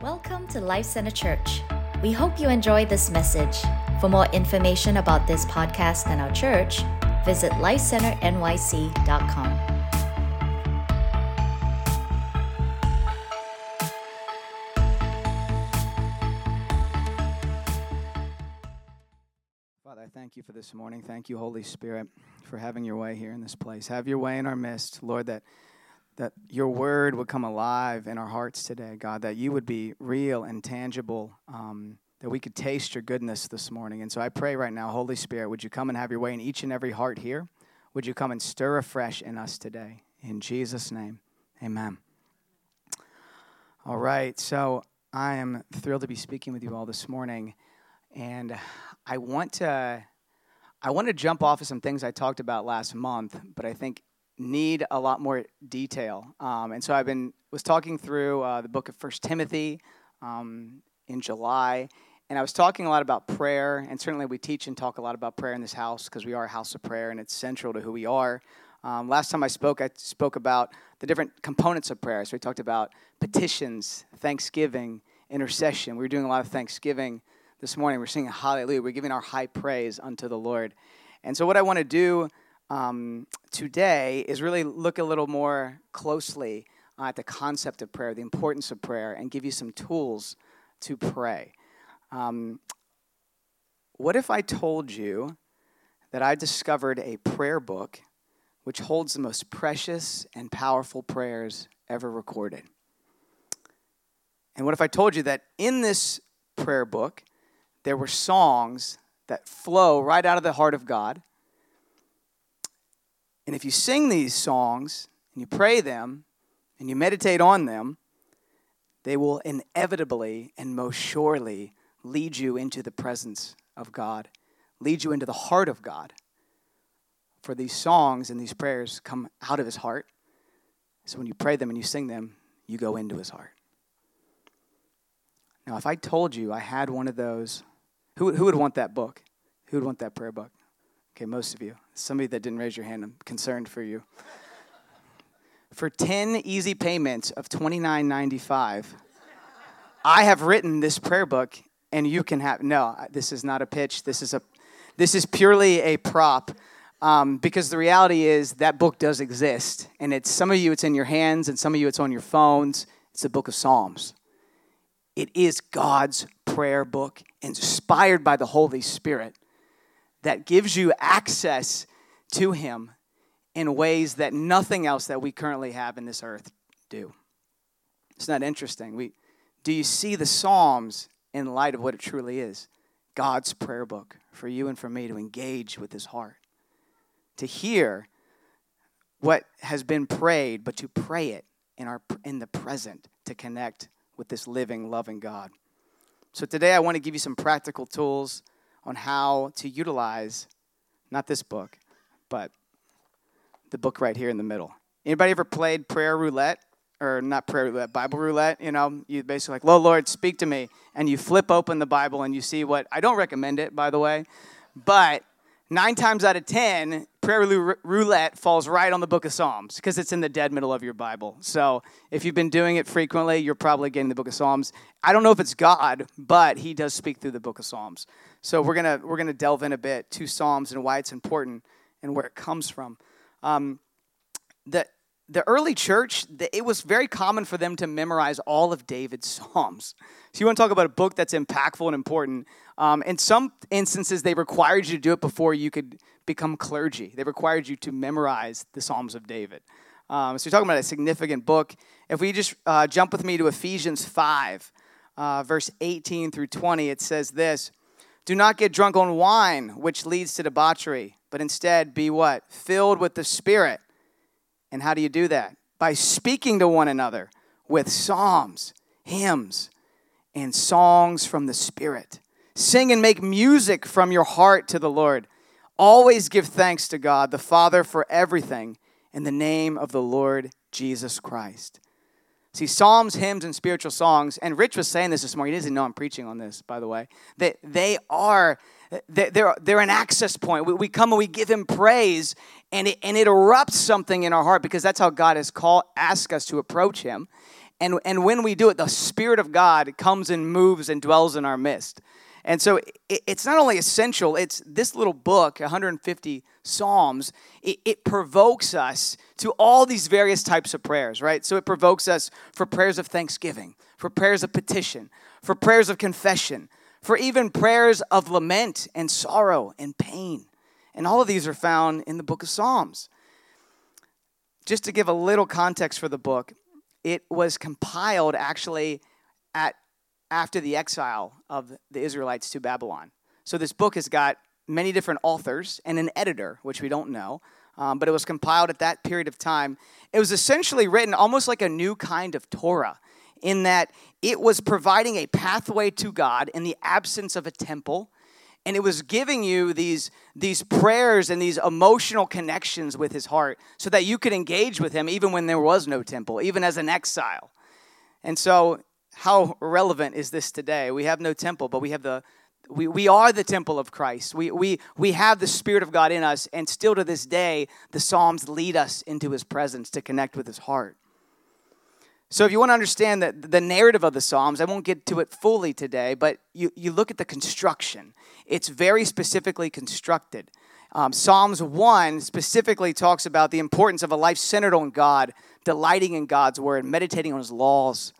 Welcome to Life Center Church. We hope you enjoy this message. For more information about this podcast and our church, visit lifecenternyc.com. Father, I thank you for this morning. Thank you, Holy Spirit, for having your way here in this place. Have your way in our midst, Lord, that that your word would come alive in our hearts today, God, that you would be real and tangible, um, that we could taste your goodness this morning. And so I pray right now, Holy Spirit, would you come and have your way in each and every heart here? Would you come and stir afresh in us today? In Jesus' name, amen. All right, so I am thrilled to be speaking with you all this morning. And I want to. I want to jump off of some things I talked about last month, but I think need a lot more detail. Um, and so I've been was talking through uh, the book of First Timothy um, in July, and I was talking a lot about prayer. And certainly we teach and talk a lot about prayer in this house because we are a house of prayer, and it's central to who we are. Um, last time I spoke, I spoke about the different components of prayer. So we talked about petitions, thanksgiving, intercession. We were doing a lot of thanksgiving this morning. We're singing Hallelujah. We're giving our high praise unto the Lord. And so what I want to do um, today is really look a little more closely at the concept of prayer, the importance of prayer, and give you some tools to pray. Um, what if I told you that I discovered a prayer book which holds the most precious and powerful prayers ever recorded? And what if I told you that in this prayer book, there were songs that flow right out of the heart of God and if you sing these songs and you pray them and you meditate on them, they will inevitably and most surely lead you into the presence of God, lead you into the heart of God. For these songs and these prayers come out of his heart. So when you pray them and you sing them, you go into his heart. Now, if I told you I had one of those, who, who would want that book? Who would want that prayer book? Okay, most of you. Somebody that didn't raise your hand, I'm concerned for you. For 10 easy payments of $29.95, I have written this prayer book and you can have no, this is not a pitch. This is a this is purely a prop. Um, because the reality is that book does exist. And it's some of you it's in your hands and some of you it's on your phones. It's the book of Psalms. It is God's prayer book, inspired by the Holy Spirit that gives you access to Him in ways that nothing else that we currently have in this earth do. It's not interesting. We, do you see the Psalms in light of what it truly is? God's prayer book for you and for me to engage with His heart, to hear what has been prayed, but to pray it in, our, in the present to connect with this living, loving God. So today I want to give you some practical tools on how to utilize not this book, but the book right here in the middle. Anybody ever played prayer roulette? Or not prayer roulette, Bible roulette, you know, you basically like, Lord, Lord, speak to me. And you flip open the Bible and you see what, I don't recommend it, by the way, but nine times out of 10, prayer roulette falls right on the book of Psalms because it's in the dead middle of your Bible. So if you've been doing it frequently, you're probably getting the book of Psalms. I don't know if it's God, but he does speak through the book of Psalms. So we're gonna we're gonna delve in a bit to Psalms and why it's important and where it comes from. Um, the the early church, it was very common for them to memorize all of David's Psalms. So you want to talk about a book that's impactful and important. Um, in some instances, they required you to do it before you could become clergy. They required you to memorize the Psalms of David. Um, so you're talking about a significant book. If we just uh, jump with me to Ephesians 5, uh, verse 18 through 20, it says this do not get drunk on wine, which leads to debauchery, but instead be what? Filled with the Spirit. And how do you do that? By speaking to one another with psalms, hymns, and songs from the Spirit. Sing and make music from your heart to the Lord. Always give thanks to God the Father for everything in the name of the Lord Jesus Christ See, psalms, hymns, and spiritual songs, and Rich was saying this this morning. He doesn't know I'm preaching on this, by the way. That they are they're, they're an access point. We, come and we give him praise, and it, and it erupts something in our heart because that's how God has called, asked us to approach him. And, and when we do it, the Spirit of God comes and moves and dwells in our midst. And so it, it's not only essential, it's this little book, 150 Psalms, it, it, provokes us to all these various types of prayers, right? So it provokes us for prayers of thanksgiving, for prayers of petition, for prayers of confession, for even prayers of lament and sorrow and pain. And all of these are found in the book of Psalms. Just to give a little context for the book, it was compiled actually at after the exile of the Israelites to Babylon. So this book has got many different authors and an editor, which we don't know, um, but it was compiled at that period of time. It was essentially written almost like a new kind of Torah, in that it was providing a pathway to God in the absence of a temple. And it was giving you these, these prayers and these emotional connections with his heart so that you could engage with him even when there was no temple, even as an exile. And so, how relevant is this today? We have no temple, but we have the, we, we are the temple of Christ. We, we, we have the Spirit of God in us, and still to this day, the Psalms lead us into His presence to connect with His heart. So, if you want to understand the, the narrative of the Psalms, I won't get to it fully today, but you, you look at the construction. It's very specifically constructed. Um, Psalms 1 specifically talks about the importance of a life centered on God, delighting in God's word, meditating on His laws.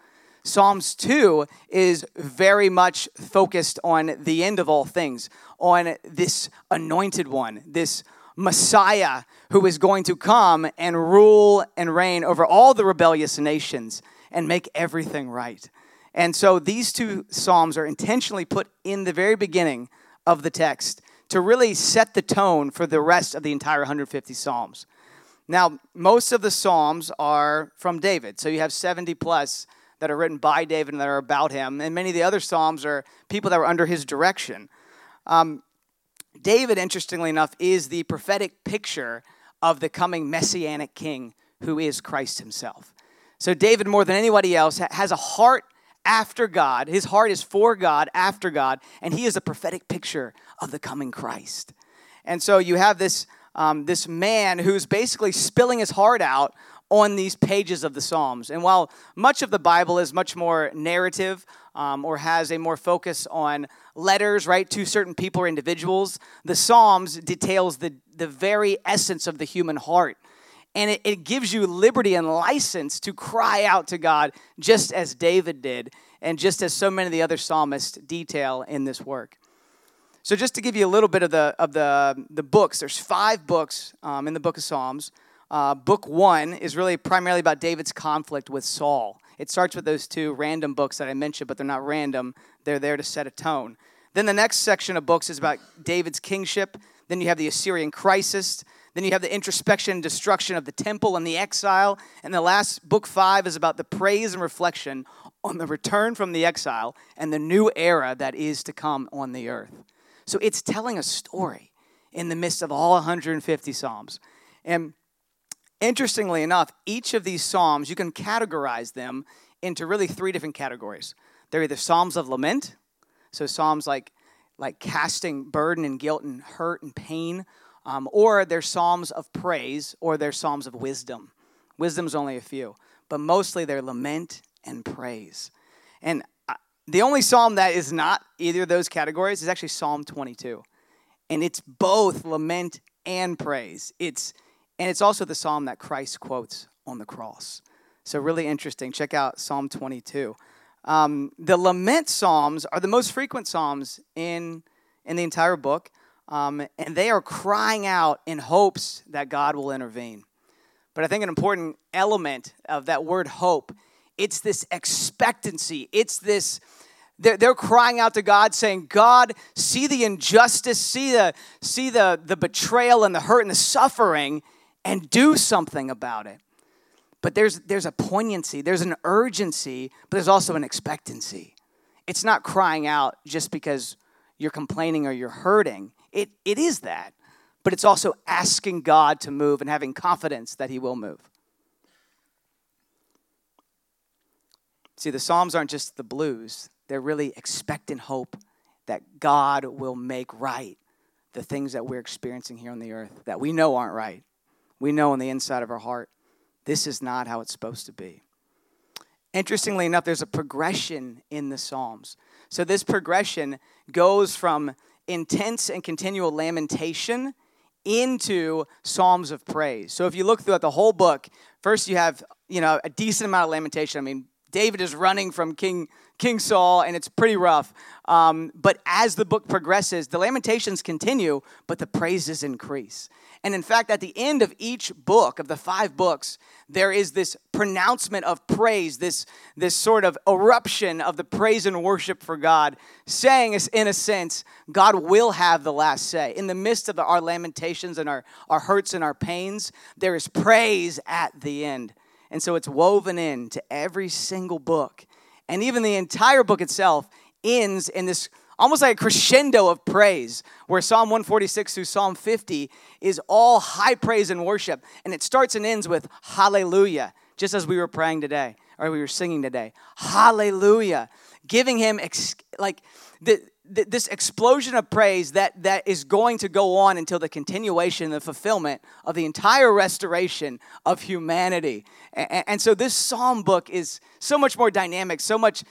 Psalms 2 is very much focused on the end of all things, on this anointed one, this Messiah who is going to come and rule and reign over all the rebellious nations and make everything right. And so these two Psalms are intentionally put in the very beginning of the text to really set the tone for the rest of the entire 150 Psalms. Now, most of the Psalms are from David, so you have 70 plus that are written by David and that are about him. And many of the other Psalms are people that were under his direction. Um, David, interestingly enough, is the prophetic picture of the coming messianic king who is Christ himself. So, David, more than anybody else, has a heart after God. His heart is for God, after God, and he is a prophetic picture of the coming Christ. And so, you have this, um, this man who's basically spilling his heart out on these pages of the Psalms. And while much of the Bible is much more narrative um, or has a more focus on letters, right, to certain people or individuals, the Psalms details the, the very essence of the human heart. And it, it gives you liberty and license to cry out to God just as David did, and just as so many of the other psalmists detail in this work. So, just to give you a little bit of the, of the, the books, there's five books um, in the book of Psalms. Uh, book one is really primarily about David's conflict with Saul. It starts with those two random books that I mentioned, but they're not random. They're there to set a tone. Then the next section of books is about David's kingship. Then you have the Assyrian crisis. Then you have the introspection and destruction of the temple and the exile. And the last book five is about the praise and reflection on the return from the exile and the new era that is to come on the earth. So it's telling a story in the midst of all 150 Psalms. And Interestingly enough, each of these Psalms, you can categorize them into really three different categories. They're either Psalms of lament, so Psalms like, like casting burden and guilt and hurt and pain, um, or they're Psalms of praise, or they're Psalms of wisdom. Wisdom's only a few, but mostly they're lament and praise. And uh, the only psalm that is not either of those categories is actually Psalm 22. And it's both lament and praise. It's and it's also the psalm that Christ quotes on the cross. So, really interesting. Check out Psalm 22. Um, the lament psalms are the most frequent psalms in, in the entire book, um, and they are crying out in hopes that God will intervene. But I think an important element of that word hope, it's this expectancy. It's this, they're, they're crying out to God saying, God, see the injustice, see the, see the, the betrayal and the hurt and the suffering, and do something about it. But there's, there's a poignancy, there's an urgency, but there's also an expectancy. It's not crying out just because you're complaining or you're hurting. It, it is that, but it's also asking God to move and having confidence that He will move. See, the Psalms aren't just the blues, they're really expectant hope that God will make right the things that we're experiencing here on the earth that we know aren't right we know on the inside of our heart this is not how it's supposed to be. interestingly enough, there's a progression in the Psalms. So this progression goes from intense and continual lamentation into psalms of praise. So if you look throughout the whole book, first you have, you know, a decent amount of lamentation. I mean, David is running from King King Saul, and it's pretty rough. Um, but as the book progresses, the lamentations continue, but the praises increase. And in fact, at the end of each book, of the five books, there is this pronouncement of praise, this, this sort of eruption of the praise and worship for God, saying, in a sense, God will have the last say. In the midst of our lamentations and our, our hurts and our pains, there is praise at the end. And so it's woven into every single book. And even the entire book itself ends in this almost like a crescendo of praise, where Psalm 146 through Psalm 50 is all high praise and worship. And it starts and ends with hallelujah, just as we were praying today, or we were singing today. Hallelujah. Giving him, ex- like, the, this explosion of praise that, that is going to go on until the continuation and the fulfillment of the entire restoration of humanity. And, and, so this psalm book is so much more dynamic, so much,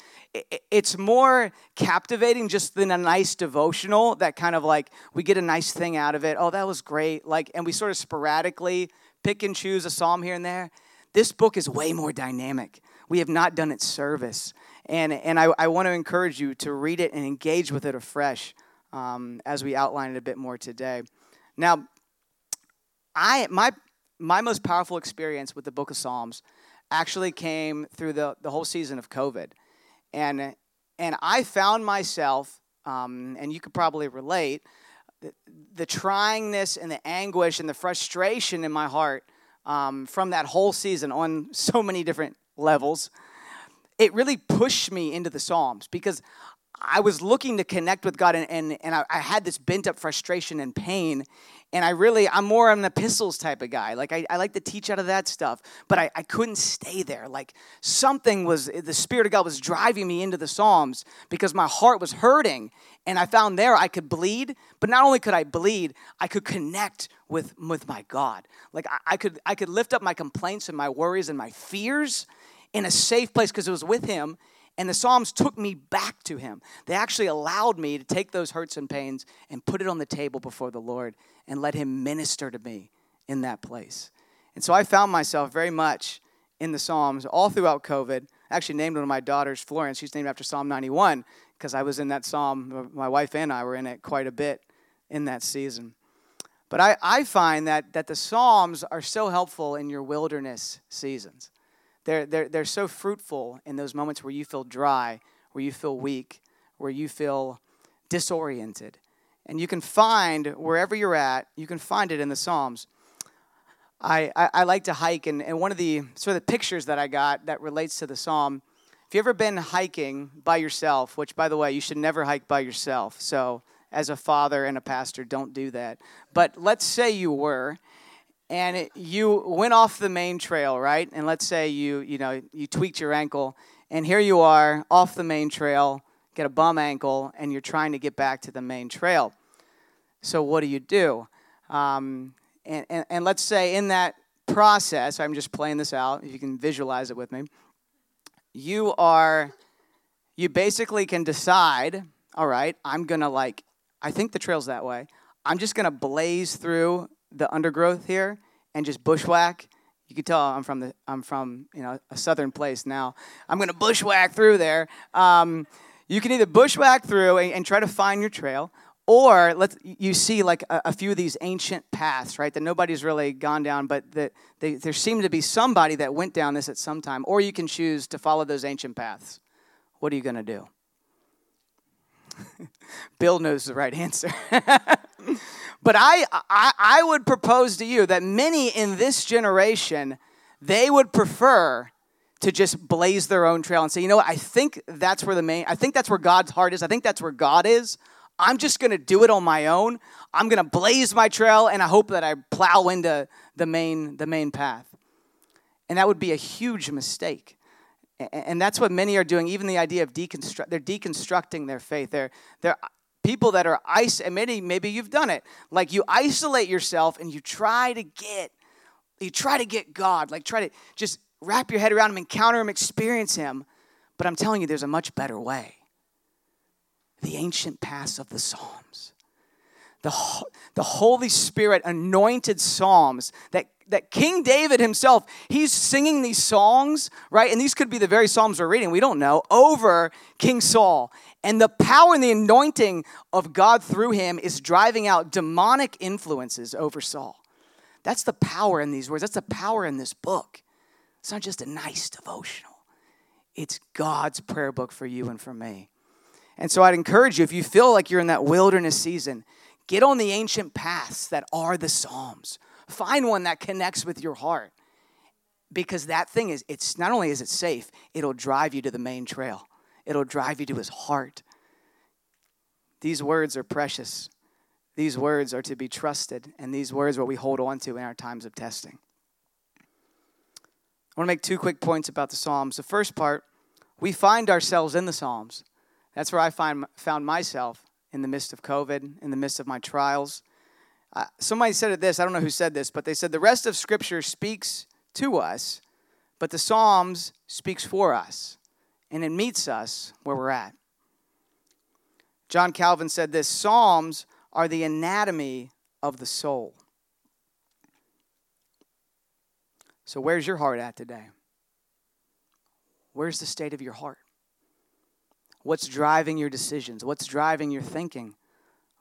it's more captivating just than a nice devotional that kind of like we get a nice thing out of it. Oh, that was great. Like, and we sort of sporadically pick and choose a psalm here and there. This book is way more dynamic. We have not done its service. And, and I, I want to encourage you to read it and engage with it afresh um, as we outline it a bit more today. Now, I, my, my most powerful experience with the book of Psalms actually came through the, the whole season of COVID. And, and I found myself, um, and you could probably relate, the, the, tryingness and the anguish and the frustration in my heart um, from that whole season on so many different levels it really pushed me into the Psalms because I was looking to connect with God and, and, and I, I, had this bent up frustration and pain. And I really, I'm more of an epistles type of guy. Like, I, I like to teach out of that stuff, but I, I couldn't stay there. Like, something was, the Spirit of God was driving me into the Psalms because my heart was hurting. And I found there I could bleed, but not only could I bleed, I could connect with, with my God. Like, I, I could, I could lift up my complaints and my worries and my fears in a safe place because it was with him. And the Psalms took me back to him. They actually allowed me to take those hurts and pains and put it on the table before the Lord and let him minister to me in that place. And so I found myself very much in the Psalms all throughout COVID. I actually named one of my daughters Florence. She's named after Psalm 91 because I was in that psalm. Uh, my wife and I were in it quite a bit in that season. But I, I find that, that the Psalms are so helpful in your wilderness seasons. They're, they're, they're so fruitful in those moments where you feel dry, where you feel weak, where you feel disoriented. And you can find, wherever you're at, you can find it in the Psalms. I, I, I, like to hike, and, and one of the sort of the pictures that I got that relates to the Psalm, if you've ever been hiking by yourself, which, by the way, you should never hike by yourself. So, as a father and a pastor, don't do that. But let's say you were, and it, you went off the main trail, right? And let's say you, you know, you tweaked your ankle, and here you are off the main trail, get a bum ankle, and you're trying to get back to the main trail. So what do you do? Um, and, and, and let's say in that process, I'm just playing this out, if you can visualize it with me, you are, you basically can decide, all right, I'm gonna like, I think the trail's that way. I'm just gonna blaze through the undergrowth here and just bushwhack. You can tell I'm from the I'm from you know a southern place now. I'm gonna bushwhack through there. Um, you can either bushwhack through and, and, try to find your trail, or let you see like a, a, few of these ancient paths, right? That nobody's really gone down, but that they, there seemed to be somebody that went down this at some time. Or you can choose to follow those ancient paths. What are you gonna do? Bill knows the right answer. But I, I, I would propose to you that many in this generation, they would prefer to just blaze their own trail and say, you know what, I think that's where the main, I think that's where God's heart is. I think that's where God is. I'm just going to do it on my own. I'm going to blaze my trail and I hope that I plow into the main, the main path. And that would be a huge mistake. And that's what many are doing. Even the idea of deconstruct, they're deconstructing their faith. They're, they're people that are ice and maybe maybe you've done it like you isolate yourself and you try to get you try to get god like try to just wrap your head around him, encounter him, experience him. But I'm telling you, there's a much better way. The ancient paths of the Psalms. The, the Holy Spirit anointed Psalms that that King David himself, he's singing these songs, right? And these could be the very Psalms we're reading, we don't know, over King Saul. And the power and the anointing of God through him is driving out demonic influences over Saul. That's the power in these words. That's the power in this book. It's not just a nice devotional, it's God's prayer book for you and for me. And so I'd encourage you, if you feel like you're in that wilderness season, get on the ancient paths that are the Psalms. Find one that connects with your heart. Because that thing is, it's not only is it safe, it'll drive you to the main trail. It'll drive you to his heart. These words are precious. These words are to be trusted, and these words are what we hold on to in our times of testing. I want to make two quick points about the Psalms. The first part, we find ourselves in the Psalms. That's where I find, found myself in the midst of COVID, in the midst of my trials. Uh, somebody said it this, I don't know who said this, but they said the rest of Scripture speaks to us, but the Psalms speaks for us, and it meets us where we're at. John Calvin said this Psalms are the anatomy of the soul. So, where's your heart at today? Where's the state of your heart? What's driving your decisions? What's driving your thinking?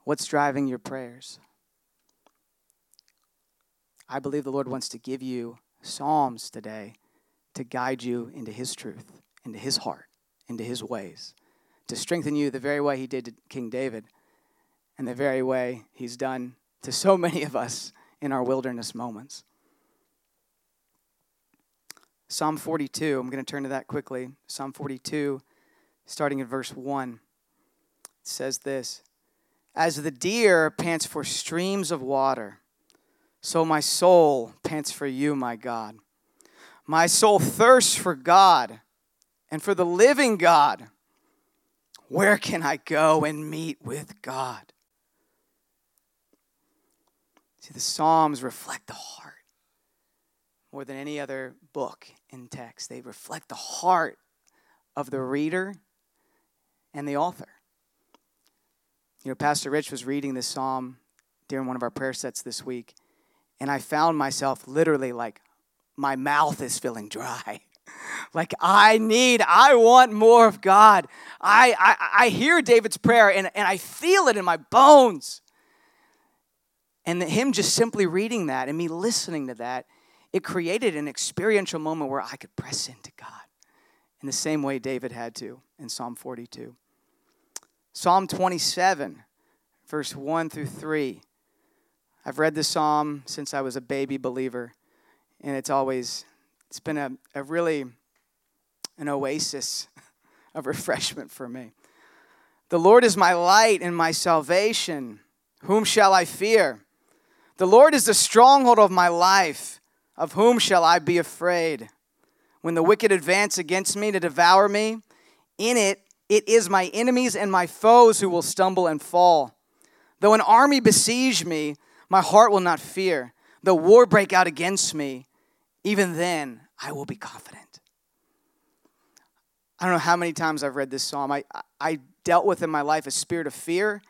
What's driving your prayers? I believe the Lord wants to give you Psalms today to guide you into His truth, into His heart, into His ways, to strengthen you the very way He did to King David, and the very way He's done to so many of us in our wilderness moments. Psalm 42, I'm going to turn to that quickly. Psalm 42, starting at verse 1, it says this As the deer pants for streams of water, so my soul pants for you, my God. My soul thirsts for God and for the living God. Where can I go and meet with God? See, the Psalms reflect the heart more than any other book in text. They reflect the heart of the reader and the author. You know, Pastor Rich was reading this psalm during one of our prayer sets this week and I found myself literally like, my mouth is feeling dry. like, I need, I want more of God. I, I, I hear David's prayer and, and I feel it in my bones. And him just simply reading that and me listening to that, it created an experiential moment where I could press into God in the same way David had to in Psalm 42. Psalm 27, verse 1 through 3. I've read this psalm since I was a baby believer, and it's always it's been a, a really an oasis of refreshment for me. The Lord is my light and my salvation. Whom shall I fear? The Lord is the stronghold of my life. Of whom shall I be afraid? When the wicked advance against me to devour me, in it it is my enemies and my foes who will stumble and fall. Though an army besiege me, my heart will not fear. The war break out against me. Even then, I will be confident. I don't know how many times I've read this psalm. I, I dealt with in my life a spirit of fear,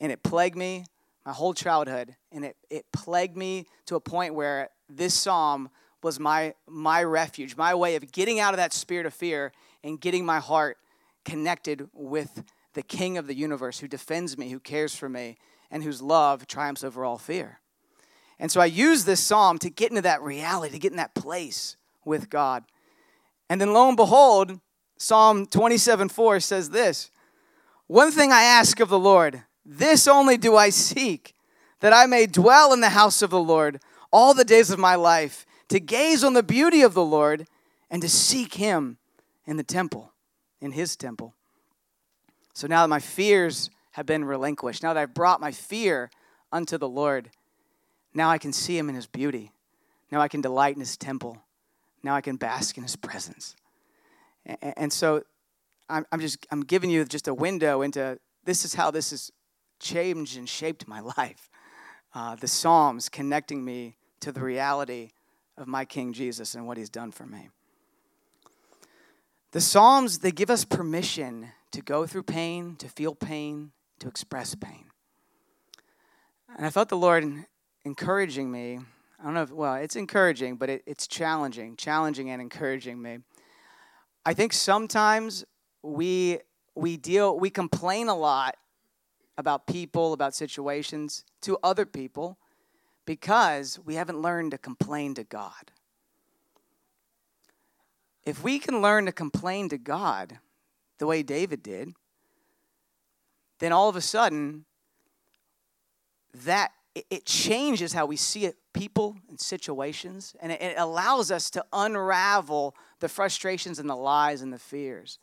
and it plagued me my whole childhood. And it, it plagued me to a point where this psalm was my, my refuge, my way of getting out of that spirit of fear and getting my heart connected with the King of the universe who defends me, who cares for me, and whose love triumphs over all fear. And so I use this psalm to get into that reality, to get in that place with God. And then lo and behold, Psalm 27 4 says this One thing I ask of the Lord, this only do I seek, that I may dwell in the house of the Lord all the days of my life, to gaze on the beauty of the Lord and to seek him in the temple, in his temple. So now that my fears have been relinquished. Now that I've brought my fear unto the Lord, now I can see him in his beauty. Now I can delight in his temple. Now I can bask in his presence. And so I'm just I'm giving you just a window into this is how this has changed and shaped my life. Uh, the Psalms connecting me to the reality of my King Jesus and what he's done for me. The Psalms, they give us permission to go through pain, to feel pain, to express pain. And I felt the Lord encouraging me. I don't know if, well, it's encouraging, but it, it's challenging, challenging and encouraging me. I think sometimes we we deal we complain a lot about people, about situations to other people because we haven't learned to complain to God. If we can learn to complain to God the way David did, then all of a sudden that it changes how we see it, people and situations, and it allows us to unravel the frustrations and the lies and the fears.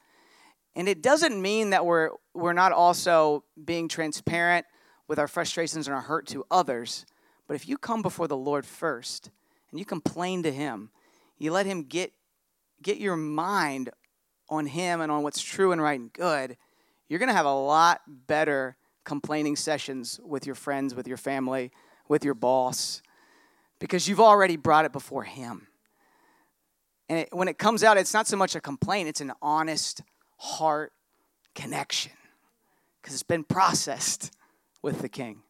And it doesn't mean that we're, we're not also being transparent with our frustrations and our hurt to others. But if you come before the Lord first and you complain to Him, you let Him get, get your mind on Him and on what's true and right and good, you're going to have a lot better complaining sessions with your friends, with your family, with your boss, because you've already brought it before Him. And it, when it comes out, it's not so much a complaint, it's an honest, heart connection because it's been processed with the king.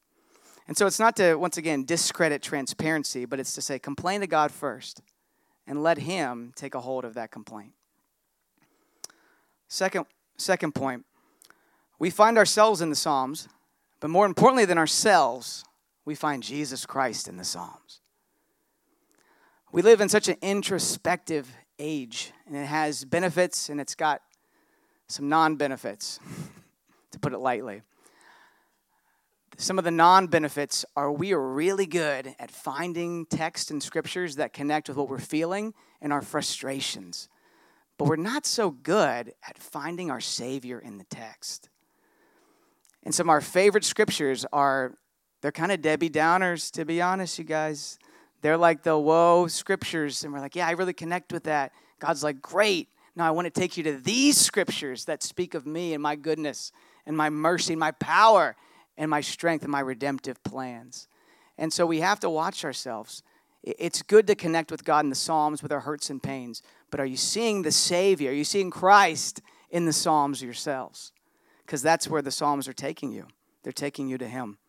And so it's not to, once again, discredit transparency, but it's to say, complain to God first and let Him take a hold of that complaint. Second, second point, we find ourselves in the Psalms, but more importantly than ourselves, we find Jesus Christ in the Psalms. We live in such an introspective age, and it has benefits and it's got some non benefits, to put it lightly. Some of the non benefits are we are really good at finding text and scriptures that connect with what we're feeling and our frustrations, but we're not so good at finding our Savior in the text. And some of our favorite scriptures are, they're kind of Debbie Downers, to be honest, you guys. They're like the woe scriptures, and we're like, yeah, I really connect with that. God's like, great. Now I want to take you to these scriptures that speak of me and my goodness and my mercy and my power and my strength and my redemptive plans. And so we have to watch ourselves. It's good to connect with God in the Psalms with our hurts and pains, but are you seeing the Savior? Are you seeing Christ in the Psalms yourselves? Because that's where the Psalms are taking you. They're taking you to Him.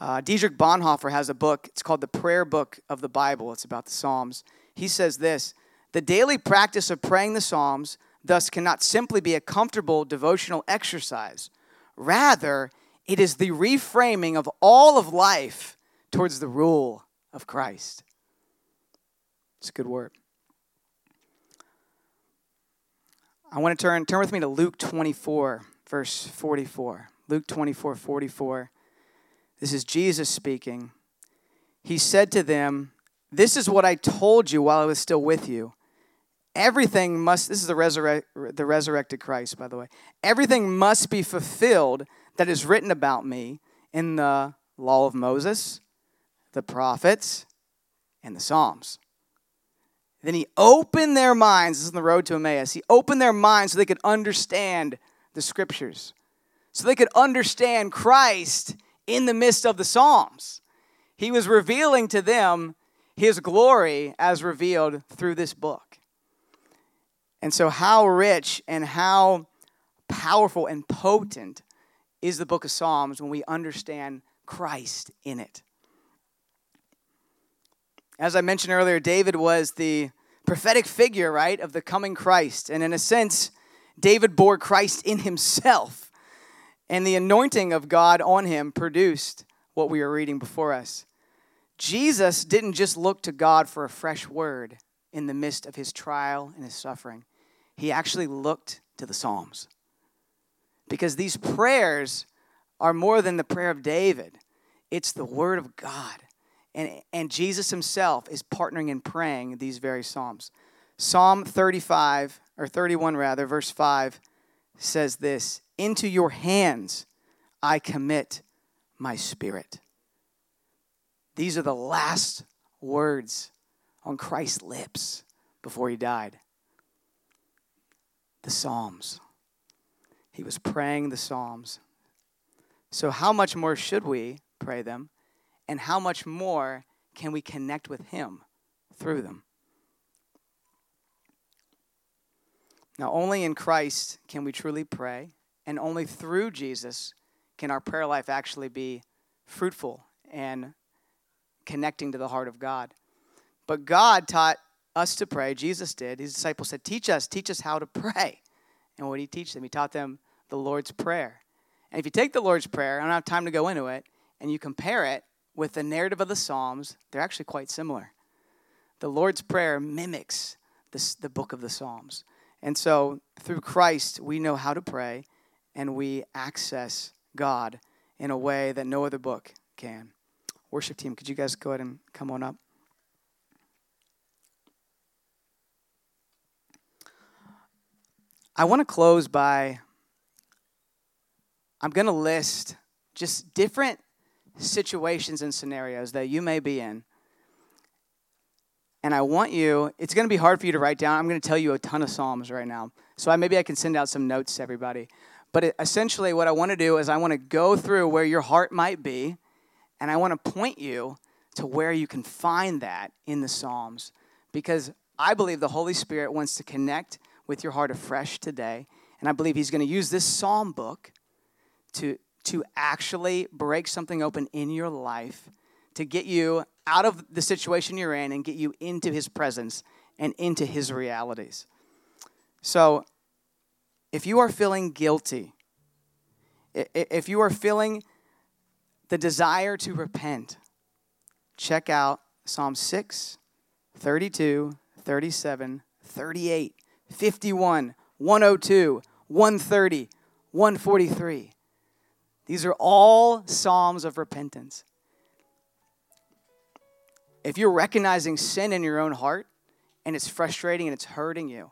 Uh, Dietrich Bonhoeffer has a book. It's called The Prayer Book of the Bible. It's about the Psalms. He says this the daily practice of praying the Psalms thus cannot simply be a comfortable devotional exercise. Rather, it is the reframing of all of life towards the rule of Christ. It's a good word. I want to turn turn with me to Luke 24, verse 44. Luke 24, 44. This is Jesus speaking. He said to them, This is what I told you while I was still with you Everything must, this is the, resurrect, the resurrected Christ, by the way. Everything must be fulfilled that is written about me in the law of Moses, the prophets, and the Psalms. Then he opened their minds, this is the road to Emmaus. He opened their minds so they could understand the scriptures, so they could understand Christ in the midst of the Psalms. He was revealing to them his glory as revealed through this book. And so, how rich and how powerful and potent is the book of Psalms when we understand Christ in it? As I mentioned earlier, David was the prophetic figure, right, of the coming Christ. And in a sense, David bore Christ in himself. And the anointing of God on him produced what we are reading before us. Jesus didn't just look to God for a fresh word in the midst of his trial and his suffering he actually looked to the Psalms. Because these prayers are more than the prayer of David, it's the Word of God. And, and Jesus himself is partnering and praying these very Psalms. Psalm 35, or 31 rather, verse 5 says this Into your hands I commit my spirit. These are the last words on Christ's lips before he died the Psalms. He was praying the Psalms. So, how much more should we pray them? And how much more can we connect with Him through them? Now, only in Christ can we truly pray, and only through Jesus can our prayer life actually be fruitful and connecting to the heart of God. But God taught us to pray. Jesus did. His disciples said, Teach us, teach us how to pray. And what did he teach them? He taught them the Lord's Prayer. And if you take the Lord's Prayer, I don't have time to go into it, and you compare it with the narrative of the Psalms, they're actually quite similar. The Lord's Prayer mimics this, the book of the Psalms. And so through Christ, we know how to pray and we access God in a way that no other book can. Worship team, could you guys go ahead and come on up? I want to close by I'm going to list just different situations and scenarios that you may be in. And I want you, it's going to be hard for you to write down. I'm going to tell you a ton of Psalms right now. So I, maybe I can send out some notes to everybody. But it, essentially, what I want to do is I want to go through where your heart might be, and I want to point you to where you can find that in the Psalms. Because I believe the Holy Spirit wants to connect with your heart afresh today. And I believe He's going to use this Psalm book to, to actually break something open in your life to get you out of the situation you're in and get you into his presence and into his realities. So, if you are feeling guilty, if you are feeling the desire to repent, check out Psalm 6, 32, 37, 38, 51, 102, 130, 143. These are all Psalms of repentance. If you're recognizing sin in your own heart and it's frustrating and it's hurting you,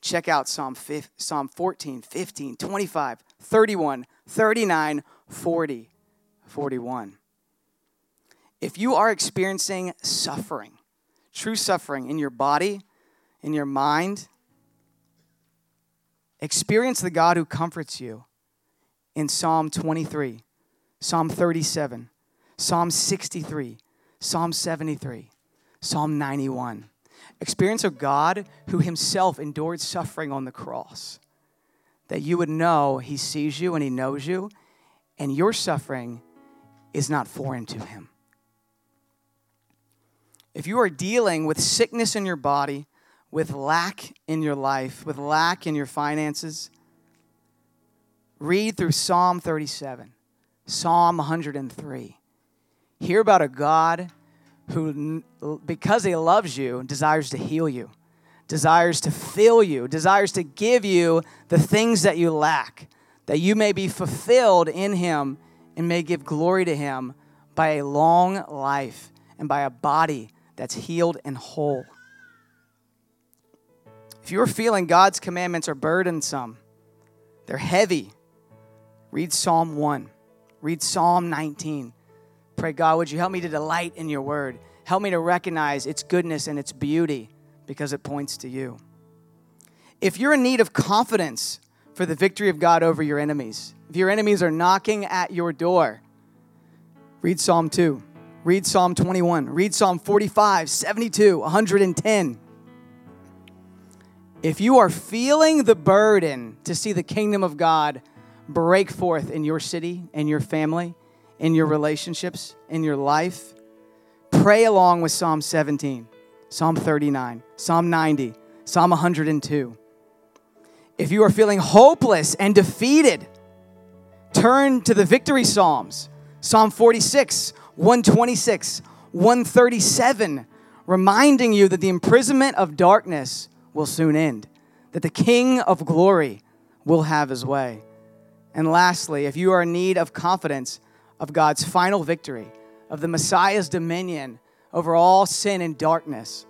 check out Psalm, 5, Psalm 14, 15, 25, 31, 39, 40, 41. If you are experiencing suffering, true suffering in your body, in your mind, experience the God who comforts you in Psalm 23, Psalm 37, Psalm 63, Psalm 73, Psalm 91. Experience of God who himself endured suffering on the cross. That you would know he sees you and he knows you, and your suffering is not foreign to him. If you are dealing with sickness in your body, with lack in your life, with lack in your finances, read through Psalm 37, Psalm 103. Hear about a God who, because he loves you, desires to heal you, desires to fill you, desires to give you the things that you lack, that you may be fulfilled in him and may give glory to him by a long life and by a body that's healed and whole. If you're feeling God's commandments are burdensome, they're heavy, Read Psalm 1. Read Psalm 19. Pray, God, would you help me to delight in your word? Help me to recognize its goodness and its beauty because it points to you. If you're in need of confidence for the victory of God over your enemies, if your enemies are knocking at your door, read Psalm 2. Read Psalm 21. Read Psalm 45, 72, 110. If you are feeling the burden to see the kingdom of God break forth in your city, in your family, in your relationships, in your life. Pray along with Psalm 17, Psalm 39, Psalm 90, Psalm 102. If you are feeling hopeless and defeated, turn to the victory Psalms, Psalm 46, 126, 137, reminding you that the imprisonment of darkness will soon end, that the King of glory will have his way. And lastly, if you are in need of confidence of God's final victory, of the Messiah's dominion over all sin and darkness,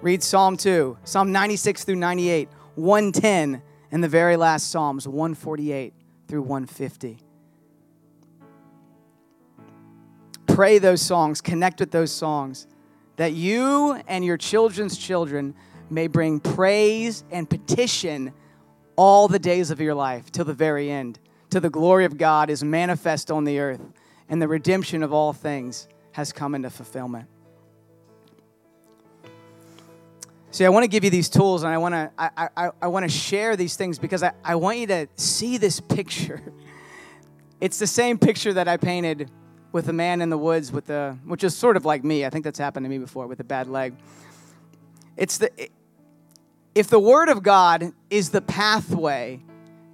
read Psalm 2, Psalm 96 through 98, 110, and the very last Psalms, 148 through 150. Pray those songs, connect with those songs, that you and your children's children may bring praise and petition all the days of your life till the very end to the glory of God is manifest on the earth, and the redemption of all things has come into fulfillment. See, I want to give you these tools and I want to I, I, I want to share these things because I, I want you to see this picture. It's the same picture that I painted with the man in the woods with the which is sort of like me. I think that's happened to me before with a bad leg. It's the if the word of God is the pathway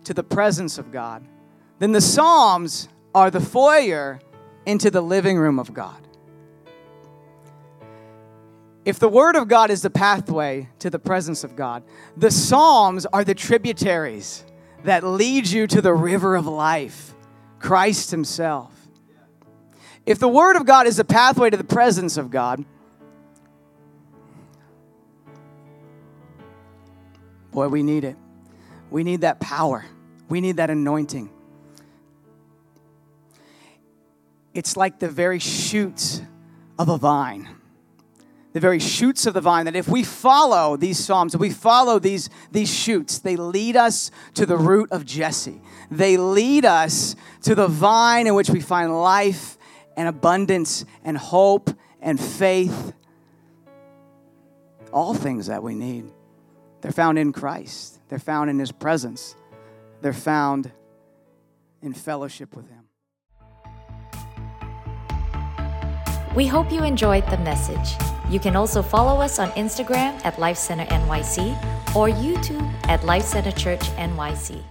to the presence of God, then the Psalms are the foyer into the living room of God. If the Word of God is the pathway to the presence of God, the Psalms are the tributaries that lead you to the river of life, Christ Himself. If the Word of God is the pathway to the presence of God, boy, we need it. We need that power, we need that anointing. It's like the very shoots of a vine the very shoots of the vine, that if we follow these Psalms, if we follow these, these shoots, they lead us to the root of Jesse. They lead us to the vine in which we find life and abundance and hope and faith. All things that we need. They're found in Christ, they're found in His presence, they're found in fellowship with Him. We hope you enjoyed the message. You can also follow us on Instagram at Life Center NYC or YouTube at Life Center Church NYC.